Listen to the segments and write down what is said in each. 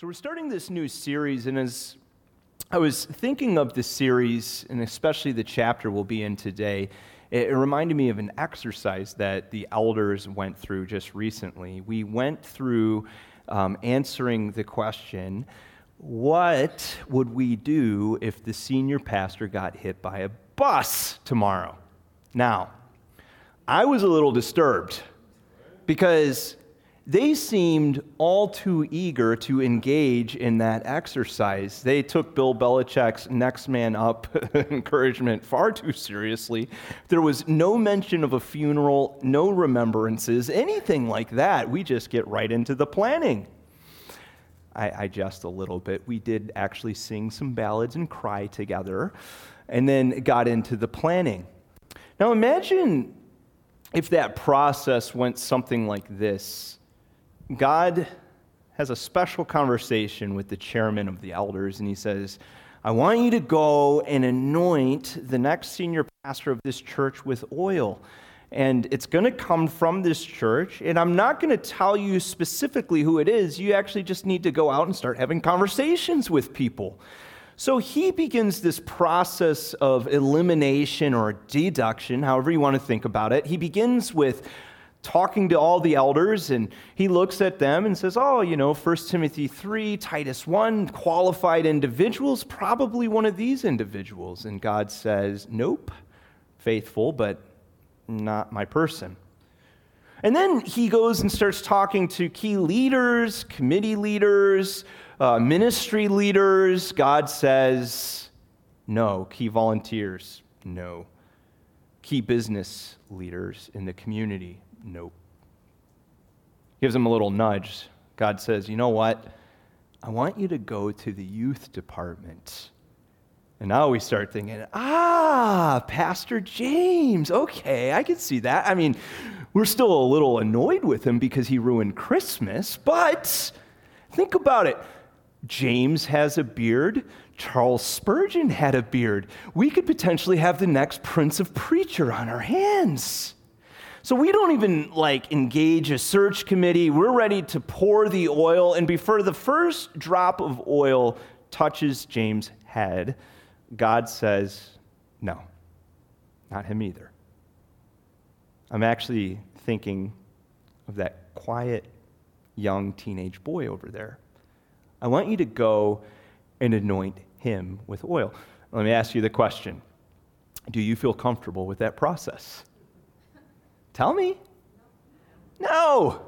So, we're starting this new series, and as I was thinking of the series, and especially the chapter we'll be in today, it reminded me of an exercise that the elders went through just recently. We went through um, answering the question what would we do if the senior pastor got hit by a bus tomorrow? Now, I was a little disturbed because they seemed all too eager to engage in that exercise. They took Bill Belichick's next man up encouragement far too seriously. There was no mention of a funeral, no remembrances, anything like that. We just get right into the planning. I, I jest a little bit. We did actually sing some ballads and cry together, and then got into the planning. Now imagine if that process went something like this God has a special conversation with the chairman of the elders, and he says, I want you to go and anoint the next senior pastor of this church with oil. And it's going to come from this church. And I'm not going to tell you specifically who it is. You actually just need to go out and start having conversations with people. So he begins this process of elimination or deduction, however you want to think about it. He begins with talking to all the elders and he looks at them and says oh you know 1 timothy 3 titus 1 qualified individuals probably one of these individuals. And god says nope faithful but not my person. And then he goes and starts talking to key leaders committee leaders uh, ministry leaders. God says no key volunteers no. Key business leaders in the community Nope. Gives him a little nudge. God says, You know what? I want you to go to the youth department. And now we start thinking, ah, Pastor James. Okay, I can see that. I mean, we're still a little annoyed with him because he ruined Christmas, but think about it. James has a beard. Charles Spurgeon had a beard. We could potentially have the next Prince of Preacher on our hands. So we don't even like engage a search committee. We're ready to pour the oil. And before the first drop of oil touches James' head, God says, No, not him either. I'm actually thinking of that quiet young teenage boy over there. I want you to go and anoint him with oil. Let me ask you the question Do you feel comfortable with that process? Tell me. No.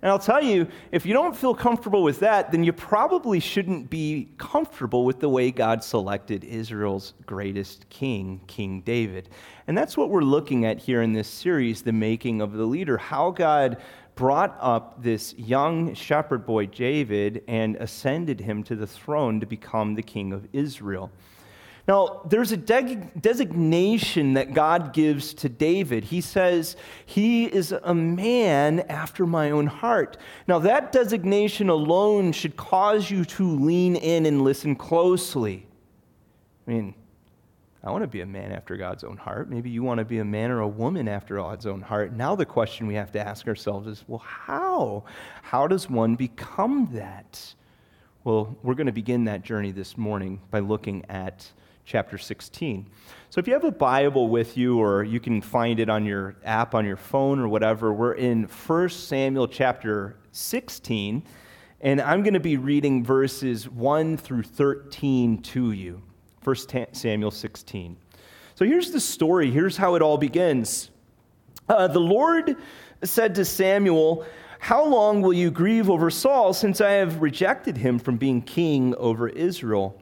And I'll tell you, if you don't feel comfortable with that, then you probably shouldn't be comfortable with the way God selected Israel's greatest king, King David. And that's what we're looking at here in this series, The Making of the Leader, how God brought up this young shepherd boy, David, and ascended him to the throne to become the king of Israel. Now, there's a de- designation that God gives to David. He says, He is a man after my own heart. Now, that designation alone should cause you to lean in and listen closely. I mean, I want to be a man after God's own heart. Maybe you want to be a man or a woman after God's own heart. Now, the question we have to ask ourselves is well, how? How does one become that? Well, we're going to begin that journey this morning by looking at chapter 16. So if you have a Bible with you, or you can find it on your app on your phone or whatever, we're in 1 Samuel chapter 16, and I'm going to be reading verses 1 through 13 to you. 1 Samuel 16. So here's the story. Here's how it all begins. Uh, the Lord said to Samuel, How long will you grieve over Saul since I have rejected him from being king over Israel?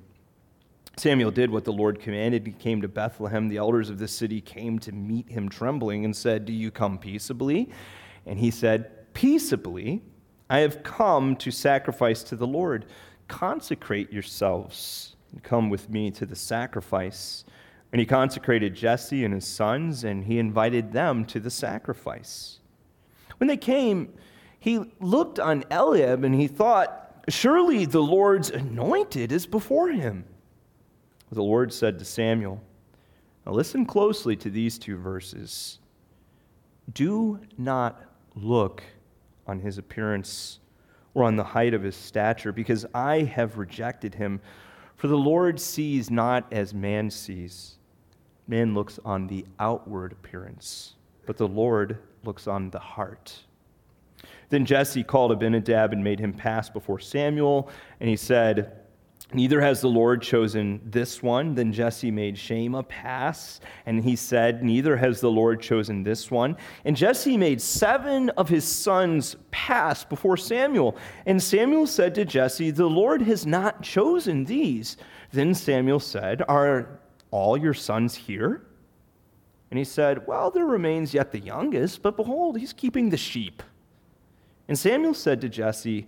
Samuel did what the Lord commanded. He came to Bethlehem. The elders of the city came to meet him trembling and said, Do you come peaceably? And he said, Peaceably. I have come to sacrifice to the Lord. Consecrate yourselves and come with me to the sacrifice. And he consecrated Jesse and his sons, and he invited them to the sacrifice. When they came, he looked on Eliab and he thought, Surely the Lord's anointed is before him. The Lord said to Samuel, Now listen closely to these two verses. Do not look on his appearance or on the height of his stature, because I have rejected him. For the Lord sees not as man sees. Man looks on the outward appearance, but the Lord looks on the heart. Then Jesse called Abinadab and made him pass before Samuel, and he said, Neither has the Lord chosen this one. Then Jesse made Shammah pass, and he said, Neither has the Lord chosen this one. And Jesse made seven of his sons pass before Samuel. And Samuel said to Jesse, The Lord has not chosen these. Then Samuel said, Are all your sons here? And he said, Well, there remains yet the youngest, but behold, he's keeping the sheep. And Samuel said to Jesse,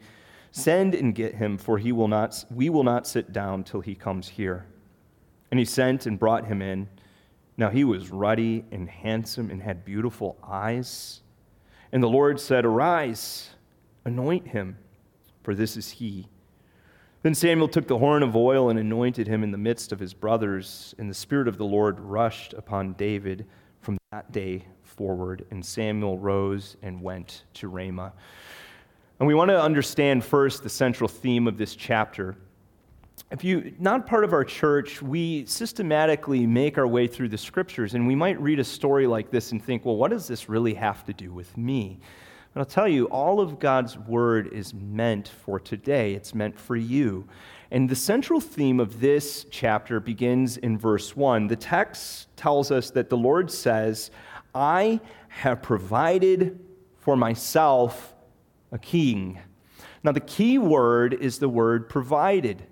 Send and get him, for he will not, we will not sit down till he comes here. And he sent and brought him in. Now he was ruddy and handsome and had beautiful eyes. And the Lord said, Arise, anoint him, for this is he. Then Samuel took the horn of oil and anointed him in the midst of his brothers. And the Spirit of the Lord rushed upon David from that day forward. And Samuel rose and went to Ramah. And we want to understand first the central theme of this chapter. If you're not part of our church, we systematically make our way through the scriptures, and we might read a story like this and think, well, what does this really have to do with me? And I'll tell you, all of God's word is meant for today, it's meant for you. And the central theme of this chapter begins in verse 1. The text tells us that the Lord says, I have provided for myself a king. Now, the key word is the word provided.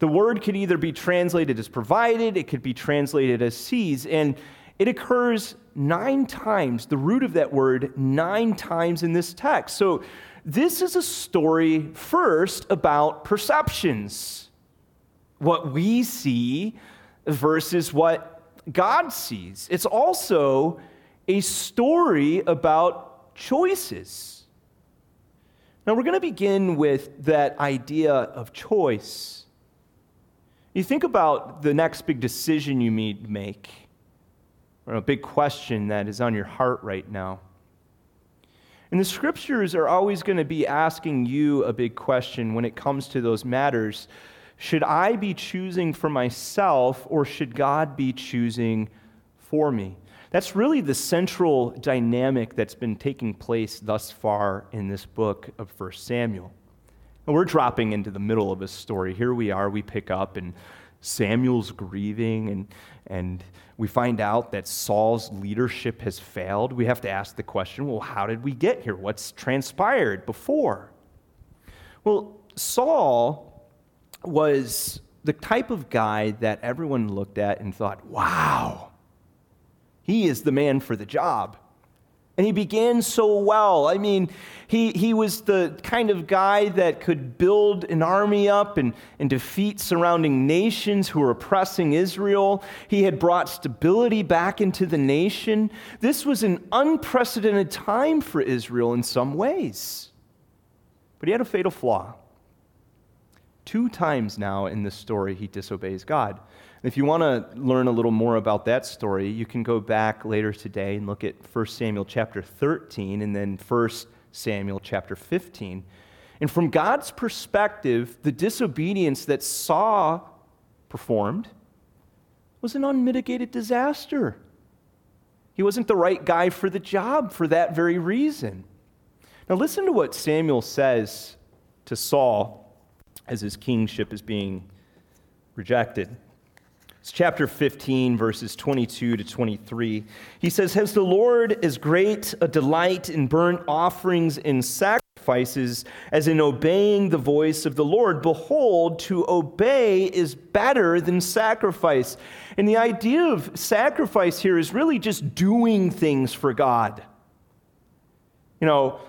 The word could either be translated as provided, it could be translated as sees, and it occurs nine times, the root of that word, nine times in this text. So, this is a story first about perceptions what we see versus what God sees. It's also a story about choices. Now, we're going to begin with that idea of choice. You think about the next big decision you need to make, or a big question that is on your heart right now. And the scriptures are always going to be asking you a big question when it comes to those matters. Should I be choosing for myself, or should God be choosing for me? That's really the central dynamic that's been taking place thus far in this book of 1 Samuel. And we're dropping into the middle of a story. Here we are, we pick up, and Samuel's grieving, and, and we find out that Saul's leadership has failed. We have to ask the question well, how did we get here? What's transpired before? Well, Saul was the type of guy that everyone looked at and thought, wow, he is the man for the job. And he began so well. I mean, he, he was the kind of guy that could build an army up and, and defeat surrounding nations who were oppressing Israel. He had brought stability back into the nation. This was an unprecedented time for Israel in some ways. But he had a fatal flaw. Two times now in this story, he disobeys God. If you want to learn a little more about that story, you can go back later today and look at 1 Samuel chapter 13 and then 1 Samuel chapter 15. And from God's perspective, the disobedience that Saul performed was an unmitigated disaster. He wasn't the right guy for the job for that very reason. Now, listen to what Samuel says to Saul as his kingship is being rejected. It's chapter 15, verses 22 to 23. He says, Has the Lord as great a delight in burnt offerings and sacrifices as in obeying the voice of the Lord? Behold, to obey is better than sacrifice. And the idea of sacrifice here is really just doing things for God. You know,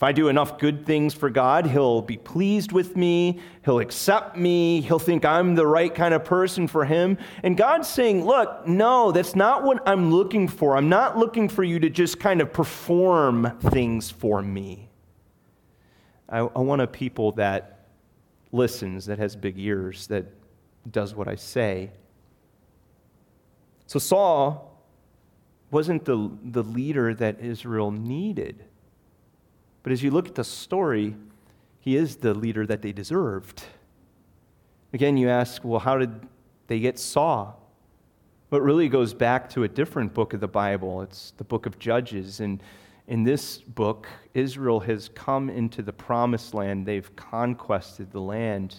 If I do enough good things for God, He'll be pleased with me. He'll accept me. He'll think I'm the right kind of person for Him. And God's saying, Look, no, that's not what I'm looking for. I'm not looking for you to just kind of perform things for me. I, I want a people that listens, that has big ears, that does what I say. So Saul wasn't the, the leader that Israel needed. But as you look at the story, he is the leader that they deserved. Again, you ask, well, how did they get Saul? But really goes back to a different book of the Bible. It's the book of Judges. And in this book, Israel has come into the promised land, they've conquested the land.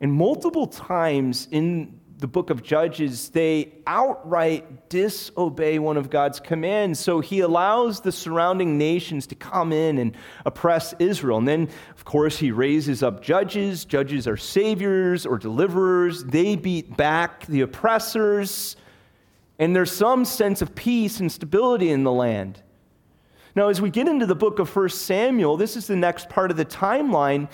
And multiple times in the book of Judges, they outright disobey one of God's commands. So he allows the surrounding nations to come in and oppress Israel. And then, of course, he raises up judges. Judges are saviors or deliverers. They beat back the oppressors. And there's some sense of peace and stability in the land. Now, as we get into the book of 1 Samuel, this is the next part of the timeline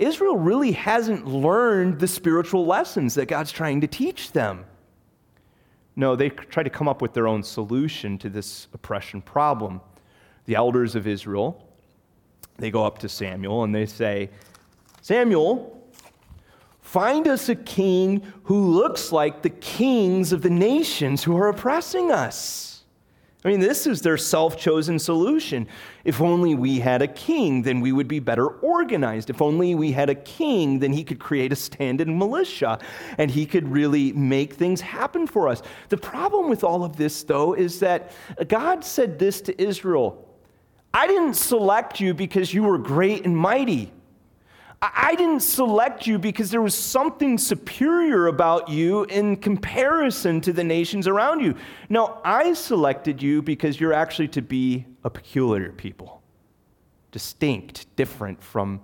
Israel really hasn't learned the spiritual lessons that God's trying to teach them. No, they try to come up with their own solution to this oppression problem. The elders of Israel, they go up to Samuel and they say, Samuel, find us a king who looks like the kings of the nations who are oppressing us. I mean, this is their self chosen solution. If only we had a king, then we would be better organized. If only we had a king, then he could create a stand in militia and he could really make things happen for us. The problem with all of this, though, is that God said this to Israel I didn't select you because you were great and mighty. I didn't select you because there was something superior about you in comparison to the nations around you. No, I selected you because you're actually to be a peculiar people, distinct, different from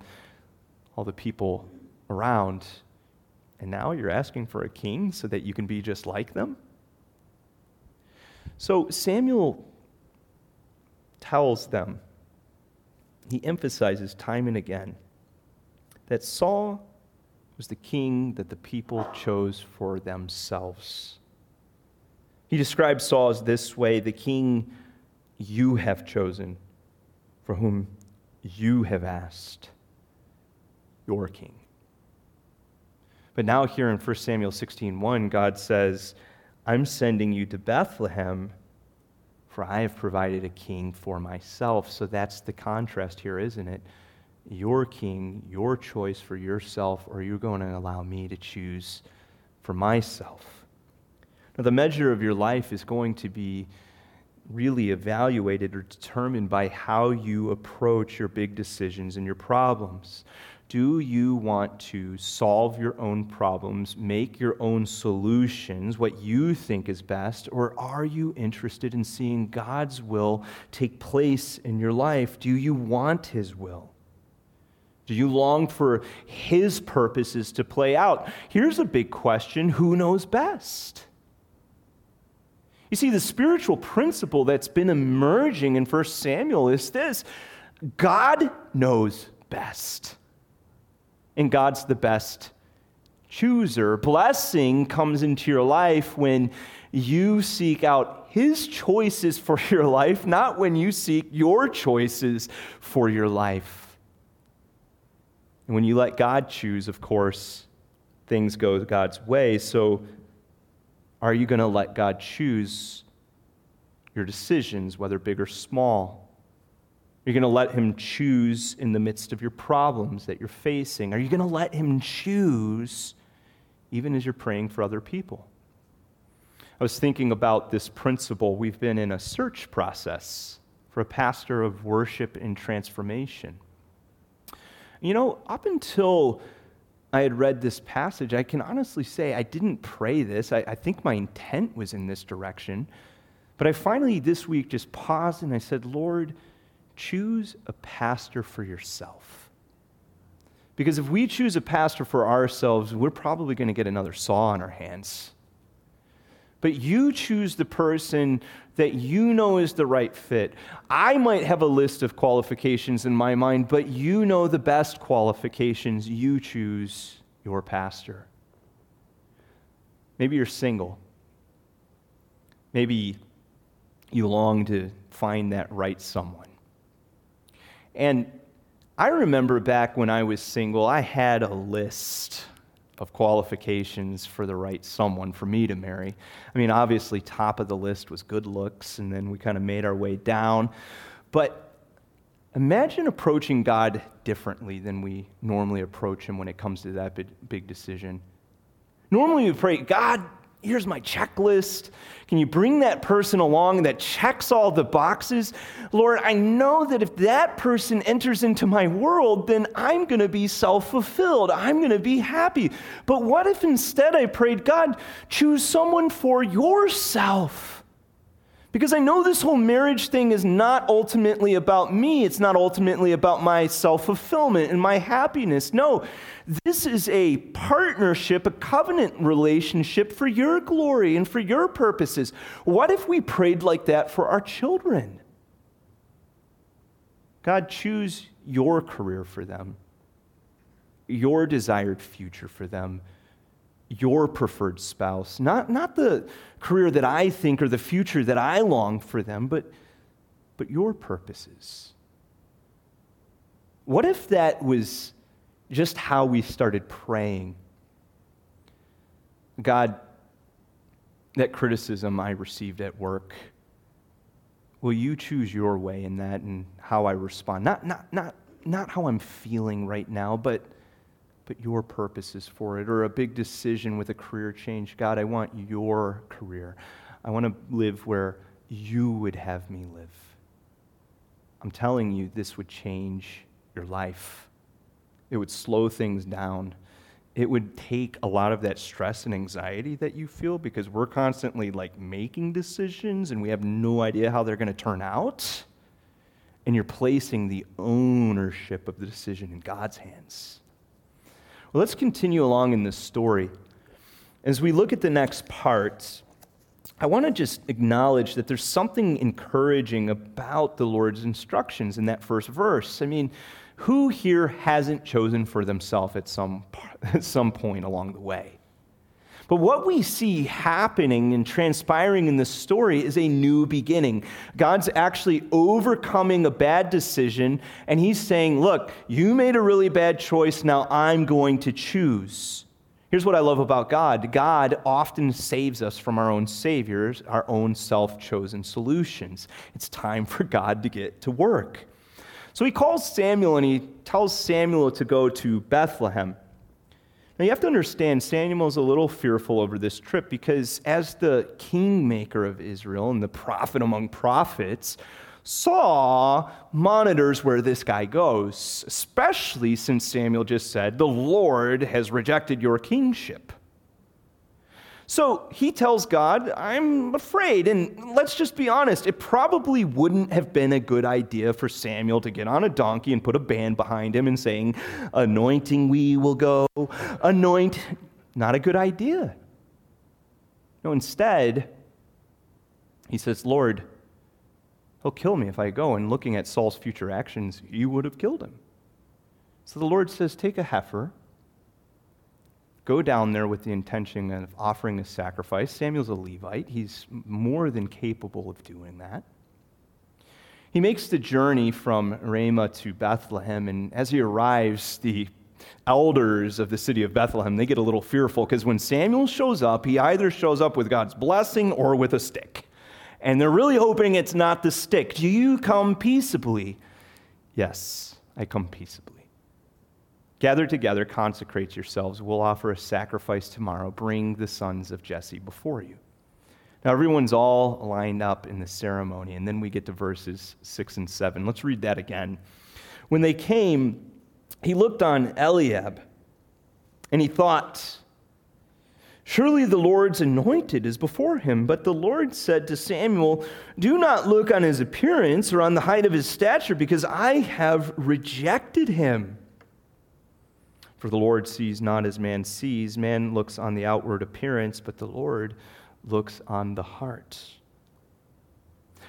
all the people around. And now you're asking for a king so that you can be just like them? So Samuel tells them, he emphasizes time and again that Saul was the king that the people chose for themselves. He describes Saul as this way the king you have chosen, for whom you have asked, your king. But now, here in 1 Samuel 16:1, God says, I'm sending you to Bethlehem, for I have provided a king for myself. So that's the contrast here, isn't it? Your king, your choice for yourself, or you're going to allow me to choose for myself. Now, the measure of your life is going to be really evaluated or determined by how you approach your big decisions and your problems. Do you want to solve your own problems, make your own solutions, what you think is best, or are you interested in seeing God's will take place in your life? Do you want His will? Do you long for His purposes to play out? Here's a big question who knows best? You see, the spiritual principle that's been emerging in 1 Samuel is this God knows best. And God's the best chooser. Blessing comes into your life when you seek out His choices for your life, not when you seek your choices for your life. And when you let God choose, of course, things go God's way. So, are you going to let God choose your decisions, whether big or small? Are you going to let Him choose in the midst of your problems that you're facing? Are you going to let Him choose even as you're praying for other people? I was thinking about this principle. We've been in a search process for a pastor of worship and transformation. You know, up until I had read this passage, I can honestly say I didn't pray this. I, I, think my intent was in this direction. But I finally this week just paused and I said, Lord, choose a pastor for yourself. Because if we choose a pastor for ourselves, we're probably going to get another Saul on our hands. But you choose the person that you know is the right fit. I might have a list of qualifications in my mind, but you know the best qualifications. You choose your pastor. Maybe you're single. Maybe you long to find that right someone. And I remember back when I was single, I had a list of qualifications for the right someone for me to marry. I mean, obviously, top of the list was good looks, and then we kind of made our way down. But imagine approaching God differently than we normally approach Him when it comes to that big decision. Normally, we pray, God, here's my checklist. Can you bring that person along that checks all the boxes? Lord, I know that if that person enters into my world, then I'm going to be self fulfilled. I'm going to be happy. But what if instead I prayed, God, choose someone for yourself? Because I know this whole marriage thing is not ultimately about me. It's not ultimately about my self fulfillment and my happiness. No, this is a partnership, a covenant relationship for your glory and for your purposes. What if we prayed like that for our children? God, choose your career for them, your desired future for them your preferred spouse, not, not the career that I think or the future that I long for them, but, but your purposes. What if that was just how we started praying? God, that criticism I received at work, will you choose your way in that and how I respond? Not, not, not, not how I'm feeling right now, but but your purposes for it, or a big decision with a career change. God, I want your career. I want to live where you would have me live. I'm telling you, this would change your life. It would slow things down. It would take a lot of that stress and anxiety that you feel because we're constantly like making decisions and we have no idea how they're going to turn out. And you're placing the ownership of the decision in God's hands. Let's continue along in this story. As we look at the next part, I want to just acknowledge that there's something encouraging about the Lord's instructions in that first verse. I mean, who here hasn't chosen for themselves at some, at some point along the way? But what we see happening and transpiring in this story is a new beginning. God's actually overcoming a bad decision, and He's saying, Look, you made a really bad choice, now I'm going to choose. Here's what I love about God God often saves us from our own saviors, our own self chosen solutions. It's time for God to get to work. So he calls Samuel and he tells Samuel to go to Bethlehem. Now, you have to understand, Samuel's a little fearful over this trip because, as the kingmaker of Israel and the prophet among prophets, Saul monitors where this guy goes, especially since Samuel just said, The Lord has rejected your kingship. So he tells God, I'm afraid. And let's just be honest, it probably wouldn't have been a good idea for Samuel to get on a donkey and put a band behind him and saying, Anointing we will go, anoint. Not a good idea. No, instead, he says, Lord, he'll kill me if I go. And looking at Saul's future actions, you would have killed him. So the Lord says, Take a heifer go down there with the intention of offering a sacrifice. Samuel's a Levite, he's more than capable of doing that. He makes the journey from Ramah to Bethlehem, and as he arrives, the elders of the city of Bethlehem, they get a little fearful because when Samuel shows up, he either shows up with God's blessing or with a stick. And they're really hoping it's not the stick. Do you come peaceably? Yes, I come peaceably. Gather together, consecrate yourselves. We'll offer a sacrifice tomorrow. Bring the sons of Jesse before you. Now, everyone's all lined up in the ceremony, and then we get to verses 6 and 7. Let's read that again. When they came, he looked on Eliab, and he thought, Surely the Lord's anointed is before him. But the Lord said to Samuel, Do not look on his appearance or on the height of his stature, because I have rejected him. For the Lord sees not as man sees. Man looks on the outward appearance, but the Lord looks on the heart.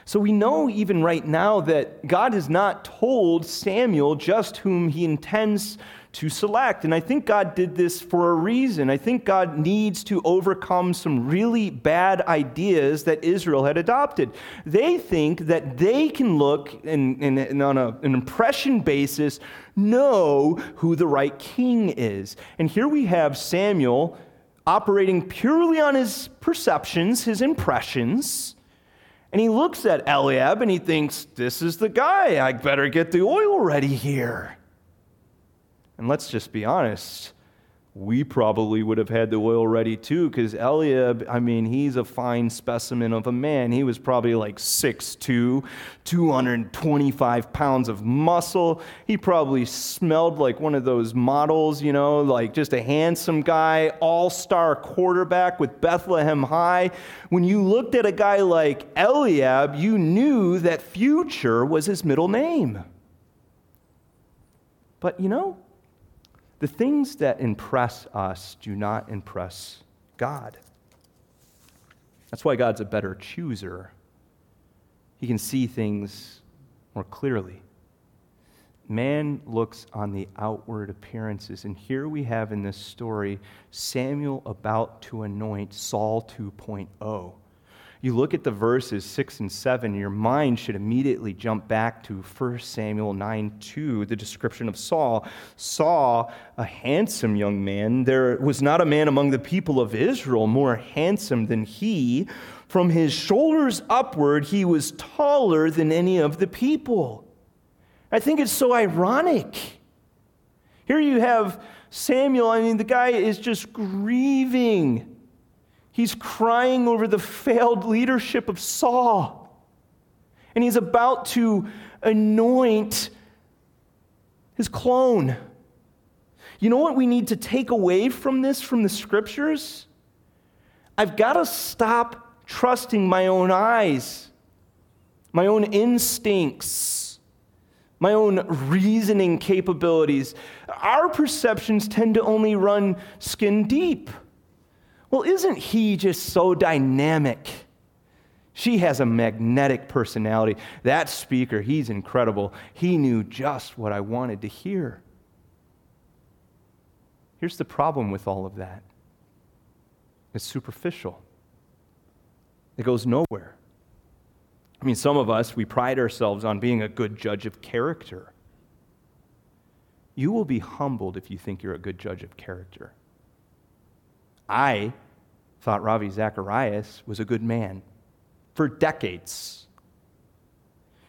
So we know even right now that God has not told Samuel just whom he intends to select. And I think God did this for a reason. I think God needs to overcome some really bad ideas that Israel had adopted. They think that they can look and, on a, an impression basis know who the right king is. And here we have Samuel operating purely on his perceptions, his impressions and he looks at Eliab and he thinks, This is the guy. I better get the oil ready here. And let's just be honest we probably would have had the oil ready too, because Eliab, I mean, he's a fine specimen of a man. He was probably like 6'2, 225 pounds of muscle. He probably smelled like one of those models, you know, like just a handsome guy, all star quarterback with Bethlehem High. When you looked at a guy like Eliab, you knew that future was his middle name. But you know, the things that impress us do not impress God. That's why God's a better chooser. He can see things more clearly. Man looks on the outward appearances. And here we have in this story Samuel about to anoint Saul 2.0 you look at the verses 6 and 7, your mind should immediately jump back to 1 Samuel 9 2, the description of Saul. Saul, a handsome young man, there was not a man among the people of Israel more handsome than he. From his shoulders upward, he was taller than any of the people. I think it's so ironic. Here you have Samuel, I mean, the guy is just grieving He's crying over the failed leadership of Saul. And he's about to anoint his clone. You know what we need to take away from this, from the scriptures? I've got to stop trusting my own eyes, my own instincts, my own reasoning capabilities. Our perceptions tend to only run skin deep. Well, isn't he just so dynamic? She has a magnetic personality. That speaker, he's incredible. He knew just what I wanted to hear. Here's the problem with all of that it's superficial, it goes nowhere. I mean, some of us, we pride ourselves on being a good judge of character. You will be humbled if you think you're a good judge of character. I thought Ravi Zacharias was a good man for decades.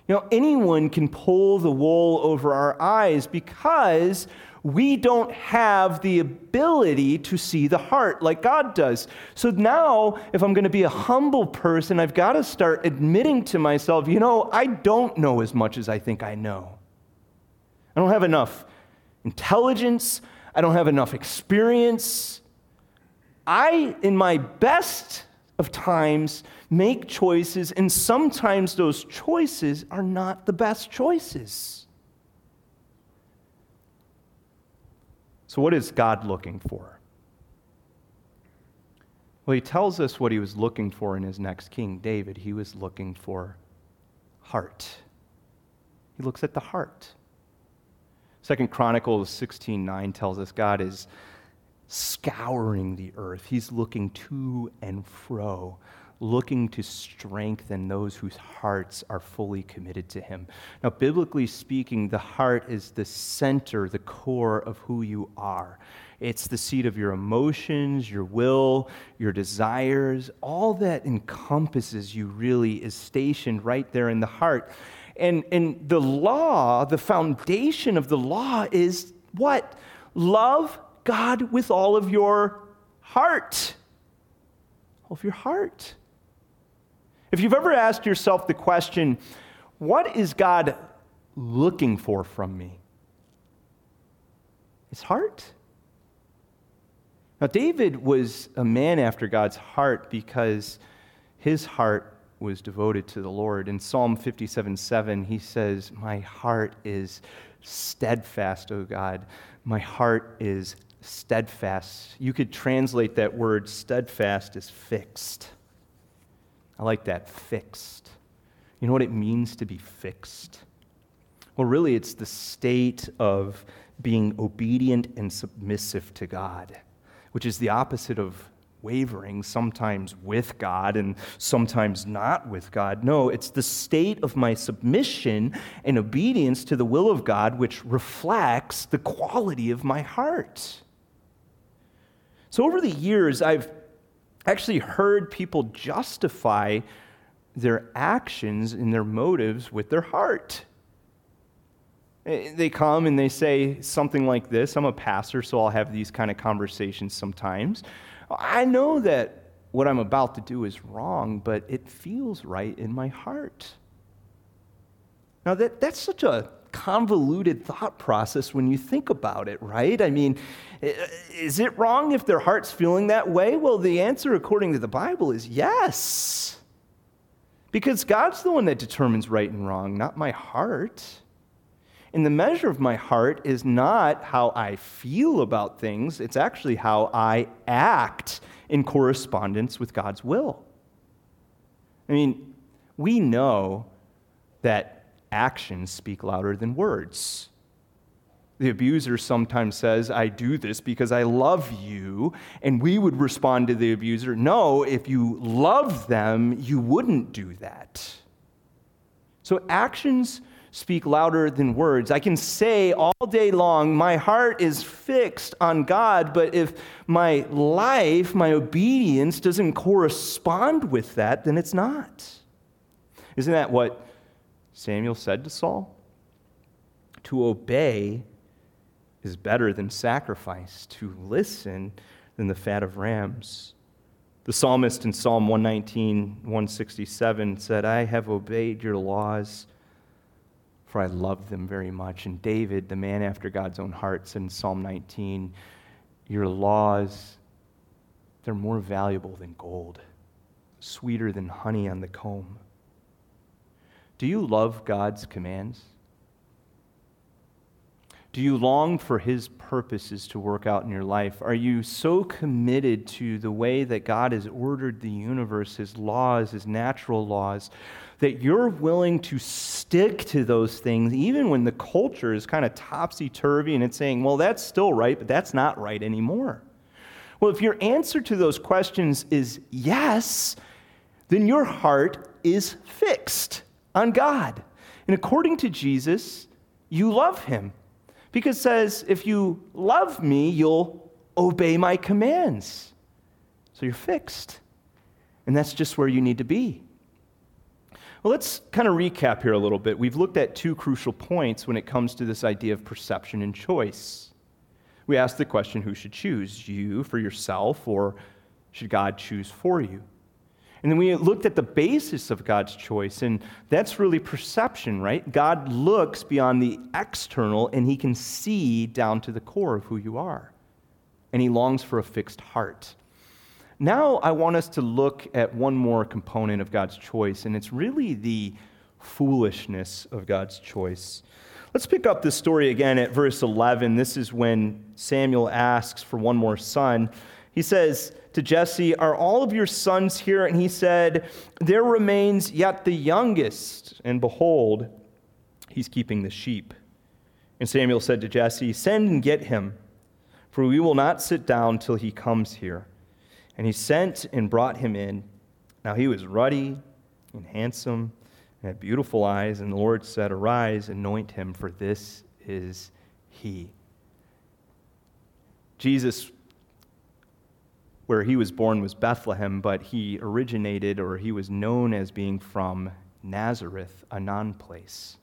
You know, anyone can pull the wool over our eyes because we don't have the ability to see the heart like God does. So now, if I'm going to be a humble person, I've got to start admitting to myself, you know, I don't know as much as I think I know. I don't have enough intelligence, I don't have enough experience. I, in my best of times, make choices, and sometimes those choices are not the best choices. So, what is God looking for? Well, he tells us what he was looking for in his next king, David. He was looking for heart. He looks at the heart. Second Chronicles 16:9 tells us God is scouring the earth. He's looking to and fro, looking to strengthen those whose hearts are fully committed to Him. Now, biblically speaking, the heart is the center, the core of who you are. It's the seat of your emotions, your will, your desires. All that encompasses you really is stationed right there in the heart. And, and the law, the foundation of the law is what? Love God with all of your heart. All of your heart. If you've ever asked yourself the question, what is God looking for from me? His heart. Now, David was a man after God's heart because his heart was devoted to the Lord. In Psalm 57 7, he says, My heart is steadfast, O God. My heart is steadfast. You could translate that word steadfast as fixed. I like that fixed. You know what it means to be fixed? Well, really, it's the state of being obedient and submissive to God, which is the opposite of wavering, sometimes with God and sometimes not with God. No, it's the state of my submission and obedience to the will of God, which reflects the quality of my heart. So, over the years, I've actually heard people justify their actions and their motives with their heart. Eh, they come and they say something like this I'm a pastor, so I'll have these kind of conversations sometimes. I know that what I'm about to do is wrong, but it feels right in my heart. Now, that, that's such a convoluted thought process when you think about it, right? I mean, is it wrong if their heart's feeling that way? Well, the answer, according to the Bible, is yes. Because God's the one that determines right and wrong, not my heart. And the measure of my heart is not how I feel about things, it's actually how I act in correspondence with God's will. I mean, we know that actions speak louder than words. The abuser sometimes says, I do this because I love you. And we would respond to the abuser, No, if you love them, you wouldn't do that. So actions speak louder than words. I can say all day long, my heart is fixed on God, but if my life, my obedience doesn't correspond with that, then it's not. Isn't that what Samuel said to Saul? To obey is better than sacrifice, to listen than the fat of rams. The psalmist in Psalm 119, 167 said, I have obeyed your laws for I love them very much. And David, the man after God's own heart, said in Psalm 19, Your laws, they're more valuable than gold, sweeter than honey on the comb. Do you love God's commands? Do you long for His purposes to work out in your life? Are you so committed to the way that God has ordered the universe, His laws, His natural laws, that you're willing to stick to those things even when the culture is kind of topsy turvy and it's saying, well, that's still right, but that's not right anymore? Well, if your answer to those questions is yes, then your heart is fixed on God. And according to Jesus, you love him. Because it says, if you love me, you'll obey my commands. So you're fixed. And that's just where you need to be. Well, let's kind of recap here a little bit. We've looked at two crucial points when it comes to this idea of perception and choice. We asked the question who should choose, you for yourself, or should God choose for you? And then we looked at the basis of God's choice, and that's really perception, right? God looks beyond the external and he can see down to the core of who you are. And he longs for a fixed heart. Now, I want us to look at one more component of God's choice, and it's really the foolishness of God's choice. Let's pick up this story again at verse 11. This is when Samuel asks for one more son. He says to Jesse, Are all of your sons here? And he said, There remains yet the youngest, and behold, he's keeping the sheep. And Samuel said to Jesse, Send and get him, for we will not sit down till he comes here. And he sent and brought him in. Now he was ruddy and handsome and had beautiful eyes. And the Lord said, Arise, anoint him, for this is he. Jesus, where he was born, was Bethlehem, but he originated or he was known as being from Nazareth, a non place.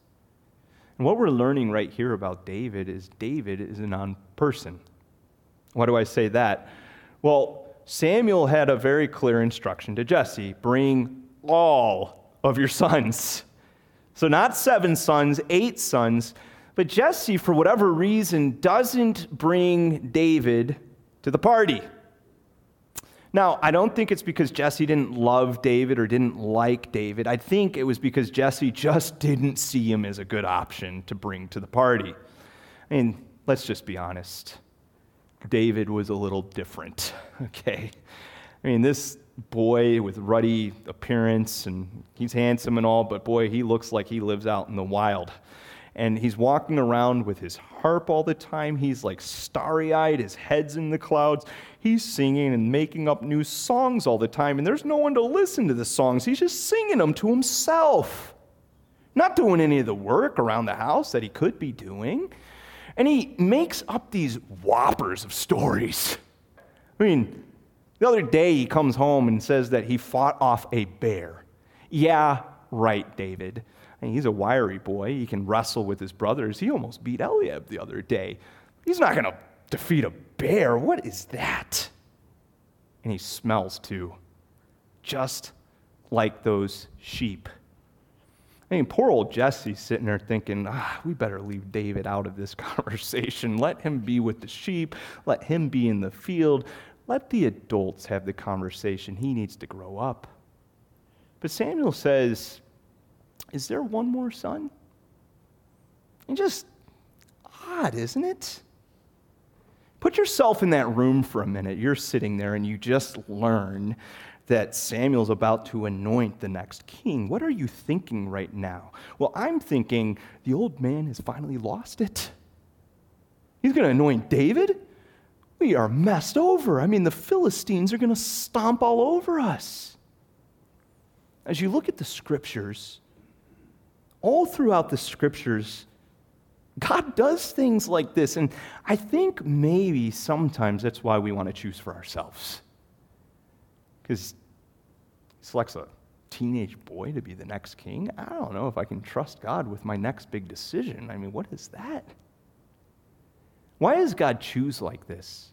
And what we're learning right here about David is David is a non person. Why do I say that? Well, Samuel had a very clear instruction to Jesse bring all of your sons. So, not seven sons, eight sons. But Jesse, for whatever reason, doesn't bring David to the party. Now, I don't think it's because Jesse didn't love David or didn't like David. I think it was because Jesse just didn't see him as a good option to bring to the party. I mean, let's just be honest. David was a little different, okay? I mean, this boy with ruddy appearance, and he's handsome and all, but boy, he looks like he lives out in the wild. And he's walking around with his harp all the time. He's like starry eyed, his head's in the clouds. He's singing and making up new songs all the time, and there's no one to listen to the songs. He's just singing them to himself, not doing any of the work around the house that he could be doing. And he makes up these whoppers of stories. I mean, the other day he comes home and says that he fought off a bear. Yeah, right, David. He's a wiry boy. He can wrestle with his brothers. He almost beat Eliab the other day. He's not going to defeat a bear. What is that? And he smells too, just like those sheep. I mean, poor old Jesse's sitting there thinking, ah, we better leave David out of this conversation. Let him be with the sheep. Let him be in the field. Let the adults have the conversation. He needs to grow up. But Samuel says, Is there one more son? And just odd, isn't it? Put yourself in that room for a minute. You're sitting there and you just learn that Samuel's about to anoint the next king. What are you thinking right now? Well, I'm thinking the old man has finally lost it. He's going to anoint David? We are messed over. I mean, the Philistines are going to stomp all over us. As you look at the scriptures, all throughout the scriptures, God does things like this. And I think maybe sometimes that's why we want to choose for ourselves. Because he selects a teenage boy to be the next king. I don't know if I can trust God with my next big decision. I mean, what is that? Why does God choose like this?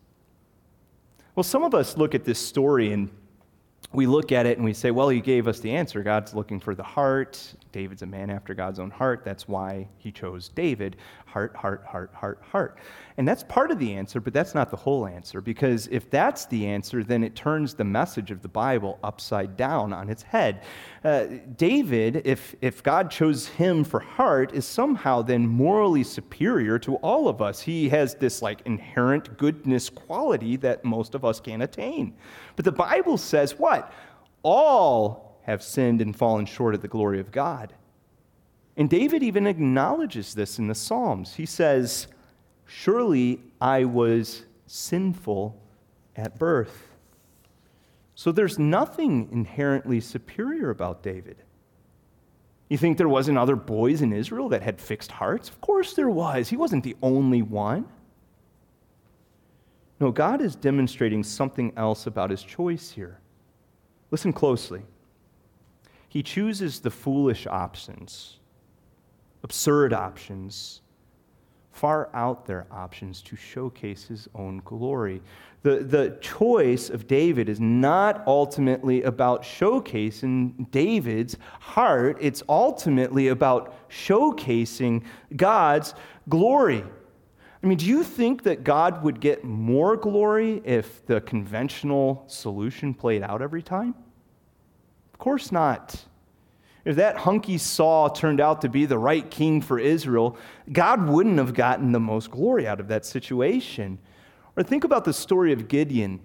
Well, some of us look at this story and we look at it and we say, well, he gave us the answer. God's looking for the heart. David's a man after God's own heart. That's why he chose David. Heart, heart, heart, heart, heart. And that's part of the answer, but that's not the whole answer. Because if that's the answer, then it turns the message of the Bible upside down on its head. Uh, David, if, if God chose him for heart, is somehow then morally superior to all of us. He has this like inherent goodness quality that most of us can't attain. But the Bible says what? All have sinned and fallen short of the glory of God. And David even acknowledges this in the Psalms. He says, Surely I was sinful at birth. So there's nothing inherently superior about David. You think there wasn't other boys in Israel that had fixed hearts? Of course there was. He wasn't the only one. No, God is demonstrating something else about his choice here. Listen closely. He chooses the foolish options, absurd options, far out there options to showcase his own glory. The, the choice of David is not ultimately about showcasing David's heart, it's ultimately about showcasing God's glory. I mean, do you think that God would get more glory if the conventional solution played out every time? Of course not. If that hunky Saul turned out to be the right king for Israel, God wouldn't have gotten the most glory out of that situation. Or think about the story of Gideon.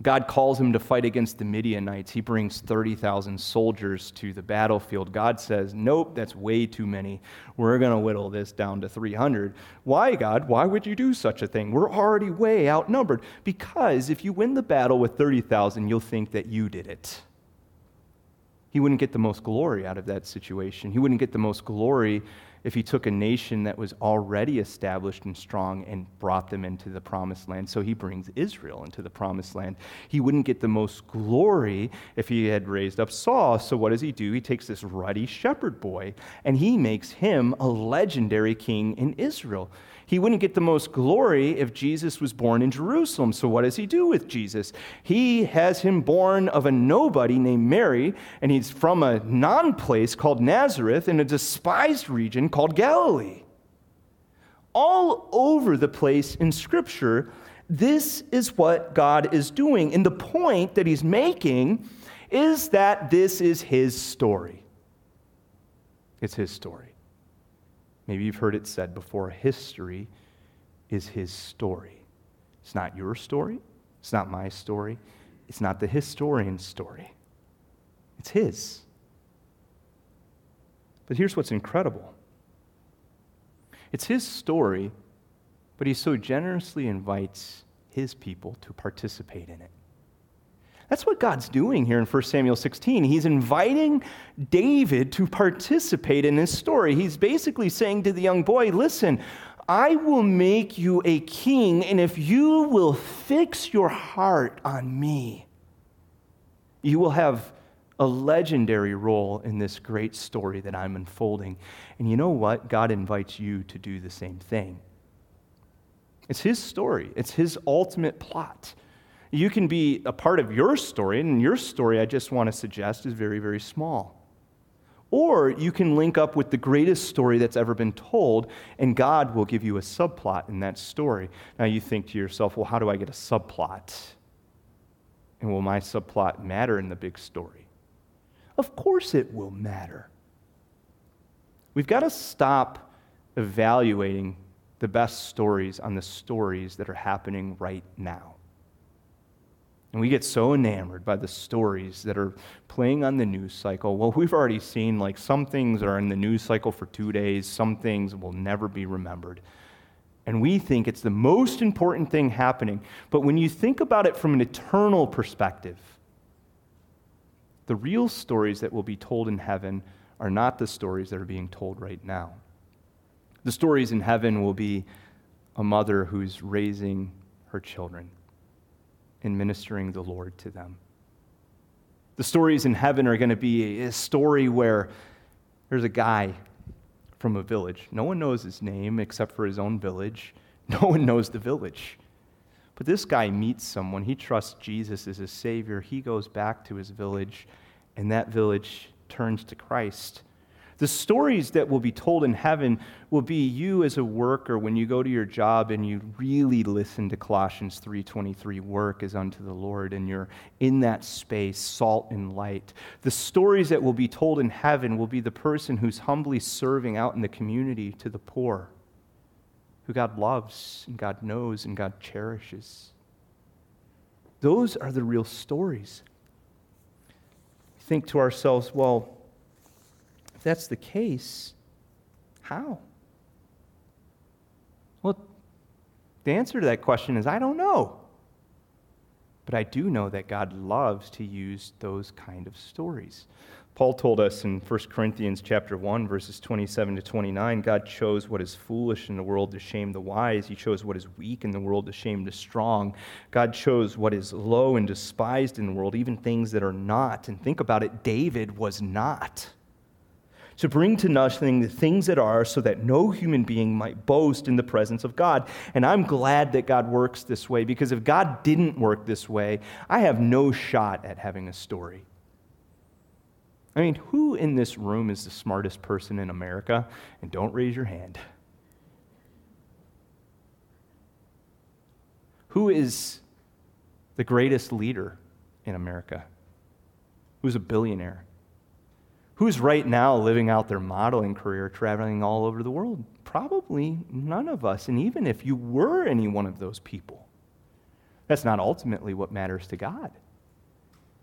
God calls him to fight against the Midianites. He brings 30,000 soldiers to the battlefield. God says, Nope, that's way too many. We're going to whittle this down to 300. Why, God? Why would you do such a thing? We're already way outnumbered. Because if you win the battle with 30,000, you'll think that you did it. He wouldn't get the most glory out of that situation. He wouldn't get the most glory if he took a nation that was already established and strong and brought them into the promised land. So he brings Israel into the promised land. He wouldn't get the most glory if he had raised up Saul. So what does he do? He takes this ruddy shepherd boy and he makes him a legendary king in Israel. He wouldn't get the most glory if Jesus was born in Jerusalem. So, what does he do with Jesus? He has him born of a nobody named Mary, and he's from a non place called Nazareth in a despised region called Galilee. All over the place in Scripture, this is what God is doing. And the point that he's making is that this is his story. It's his story. Maybe you've heard it said before history is his story. It's not your story, it's not my story, It's not the historian's story, it's his. But here's what's incredible it's his story, but he so generously invites his people to participate in it. That's what God's doing here in 1 Samuel 16. He's inviting David to participate in his story. He's basically saying to the young boy, Listen, I will make you a king, and if you will fix your heart on me, you will have a legendary role in this great story that I'm unfolding. And you know what? God invites you to do the same thing. It's His story, it's His ultimate plot. You can be a part of your story, and your story, I just want to suggest, is very, very small. Or you can link up with the greatest story that's ever been told, and God will give you a subplot in that story. Now you think to yourself, well, how do I get a subplot? And will my subplot matter in the big story? Of course it will matter. We've got to stop evaluating the best stories on the stories that are happening right now. And we get so enamored by the stories that are playing on the news cycle. Well, we've already seen like some things are in the news cycle for two days, some things will never be remembered. And we think it's the most important thing happening. But when you think about it from an eternal perspective, the real stories that will be told in heaven are not the stories that are being told right now. The stories in heaven will be a mother who's raising her children and ministering the Lord to them. The stories in heaven are going to be a story where there's a guy from a village. No one knows his name except for his own village. No one knows the village. But this guy meets someone. He trusts Jesus as his Savior. He goes back to his village, and that village turns to Christ. The stories that will be told in heaven will be you as a worker when you go to your job and you really listen to Colossians 3:23 work is unto the Lord and you're in that space salt and light. The stories that will be told in heaven will be the person who's humbly serving out in the community to the poor who God loves and God knows and God cherishes. Those are the real stories. Think to ourselves, well, that's the case, how? Well, the answer to that question is I don't know. But I do know that God loves to use those kind of stories. Paul told us in 1 Corinthians chapter 1 verses 27 to 29, God chose what is foolish in the world to shame the wise. He chose what is weak in the world to shame the strong. God chose what is low and despised in the world, even things that are not. And think about it, David was not. To bring to nothing the things that are, so that no human being might boast in the presence of God. And I'm glad that God works this way, because if God didn't work this way, I have no shot at having a story. I mean, who in this room is the smartest person in America? And don't raise your hand. Who is the greatest leader in America? Who's a billionaire? Who's right now living out their modeling career traveling all over the world? Probably none of us. And even if you were any one of those people, that's not ultimately what matters to God.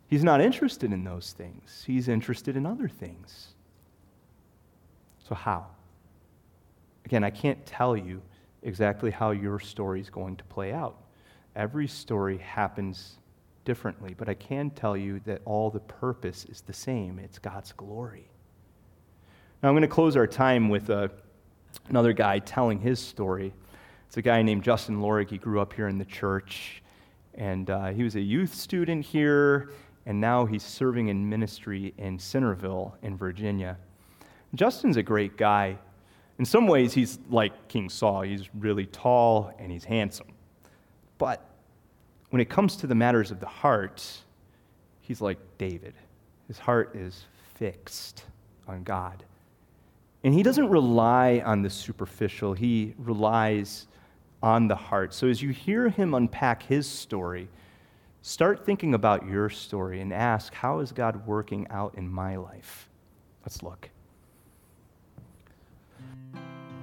He's not interested in those things, he's interested in other things. So, how? Again, I can't tell you exactly how your story is going to play out. Every story happens differently, but I can tell you that all the purpose is the same it's God's glory. Now, I'm going to close our time with uh, another guy telling his story. It's a guy named Justin Lorig. He grew up here in the church, and uh, he was a youth student here and now he's serving in ministry in Centreville in Virginia. Justin's a great guy. In some ways, he's like King Saul. He's really tall and he's handsome. But when it comes to the matters of the heart, he's like David. His heart is fixed on God. And he doesn't rely on the superficial, he relies on the heart. So as you hear him unpack his story, Start thinking about your story and ask, how is God working out in my life? Let's look.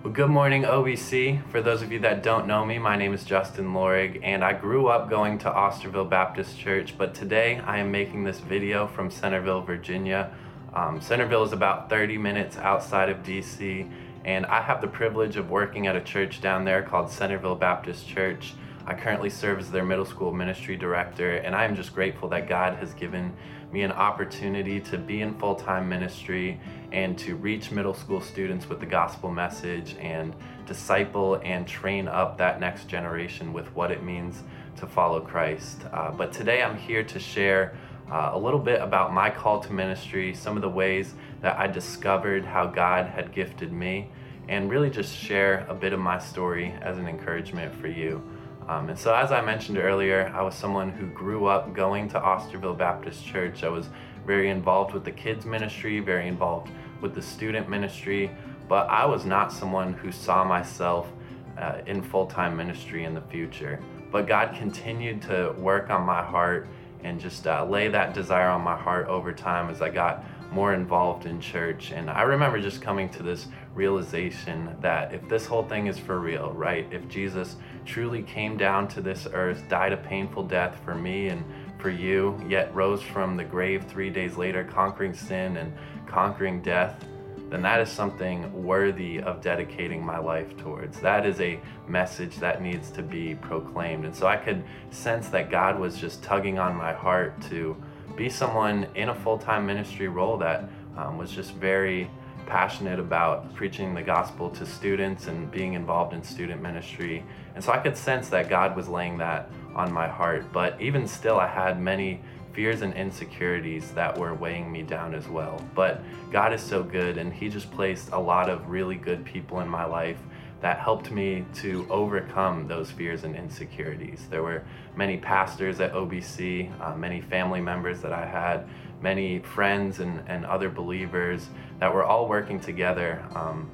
Well, good morning, OBC. For those of you that don't know me, my name is Justin Lorig, and I grew up going to Osterville Baptist Church, but today I am making this video from Centreville, Virginia. Um, Centreville is about 30 minutes outside of DC, and I have the privilege of working at a church down there called Centreville Baptist Church. I currently serve as their middle school ministry director, and I am just grateful that God has given me an opportunity to be in full time ministry and to reach middle school students with the gospel message and disciple and train up that next generation with what it means to follow Christ. Uh, but today I'm here to share uh, a little bit about my call to ministry, some of the ways that I discovered how God had gifted me, and really just share a bit of my story as an encouragement for you. Um, and so, as I mentioned earlier, I was someone who grew up going to Osterville Baptist Church. I was very involved with the kids' ministry, very involved with the student ministry, but I was not someone who saw myself uh, in full time ministry in the future. But God continued to work on my heart and just uh, lay that desire on my heart over time as I got more involved in church. And I remember just coming to this realization that if this whole thing is for real, right? If Jesus truly came down to this earth, died a painful death for me and for you, yet rose from the grave three days later, conquering sin and conquering death, then that is something worthy of dedicating my life towards. That is a message that needs to be proclaimed. And so I could sense that God was just tugging on my heart to be someone in a full time ministry role that um, was just very passionate about preaching the gospel to students and being involved in student ministry. And so I could sense that God was laying that on my heart. But even still, I had many fears and insecurities that were weighing me down as well. But God is so good, and He just placed a lot of really good people in my life that helped me to overcome those fears and insecurities. There were many pastors at OBC, uh, many family members that I had, many friends and, and other believers that were all working together, um,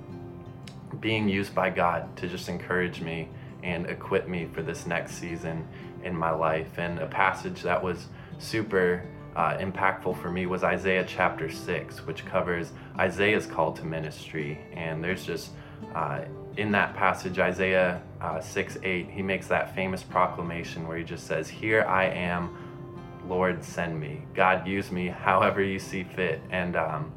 being used by God to just encourage me and equip me for this next season in my life. And a passage that was super uh, impactful for me was Isaiah chapter 6, which covers Isaiah's call to ministry. And there's just uh, in that passage, Isaiah uh, 6 8, he makes that famous proclamation where he just says, Here I am, Lord, send me. God, use me however you see fit. And um,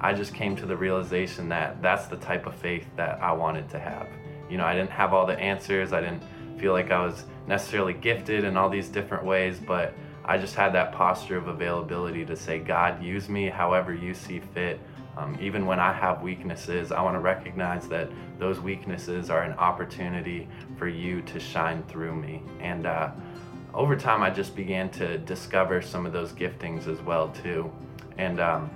I just came to the realization that that's the type of faith that I wanted to have. You know, I didn't have all the answers, I didn't feel like I was necessarily gifted in all these different ways, but I just had that posture of availability to say, God, use me however you see fit. Um, even when I have weaknesses, I want to recognize that those weaknesses are an opportunity for you to shine through me. And uh, over time, I just began to discover some of those giftings as well too. And um,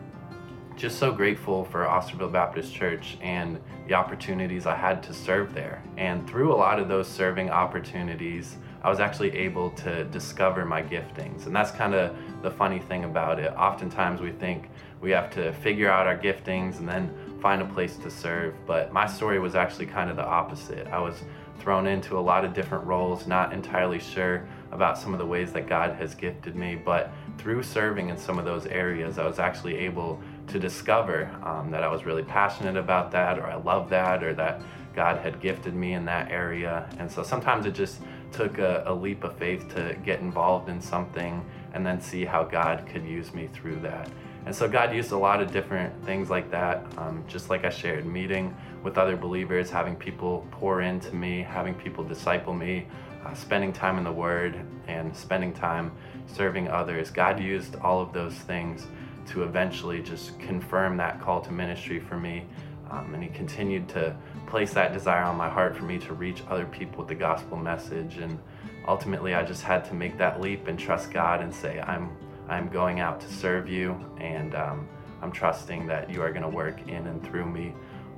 just so grateful for Osterville Baptist Church and the opportunities I had to serve there. And through a lot of those serving opportunities, I was actually able to discover my giftings. And that's kind of the funny thing about it. Oftentimes we think we have to figure out our giftings and then find a place to serve. But my story was actually kind of the opposite. I was thrown into a lot of different roles, not entirely sure about some of the ways that God has gifted me. But through serving in some of those areas, I was actually able to discover um, that I was really passionate about that, or I love that, or that God had gifted me in that area. And so sometimes it just took a, a leap of faith to get involved in something and then see how God could use me through that. And so God used a lot of different things like that, um, just like I shared, meeting with other believers, having people pour into me, having people disciple me, uh, spending time in the Word, and spending time serving others. God used all of those things to eventually just confirm that call to ministry for me. Um, and He continued to place that desire on my heart for me to reach other people with the gospel message. And ultimately, I just had to make that leap and trust God and say, I'm I'm going out to serve you, and um, I'm trusting that you are going to work in and through me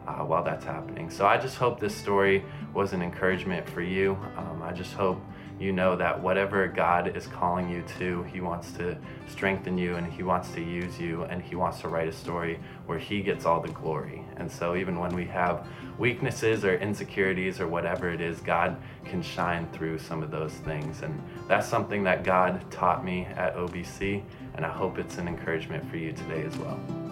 uh, while that's happening. So I just hope this story was an encouragement for you. Um, I just hope you know that whatever God is calling you to, He wants to strengthen you and He wants to use you and He wants to write a story where He gets all the glory. And so, even when we have weaknesses or insecurities or whatever it is, God can shine through some of those things. And that's something that God taught me at OBC, and I hope it's an encouragement for you today as well.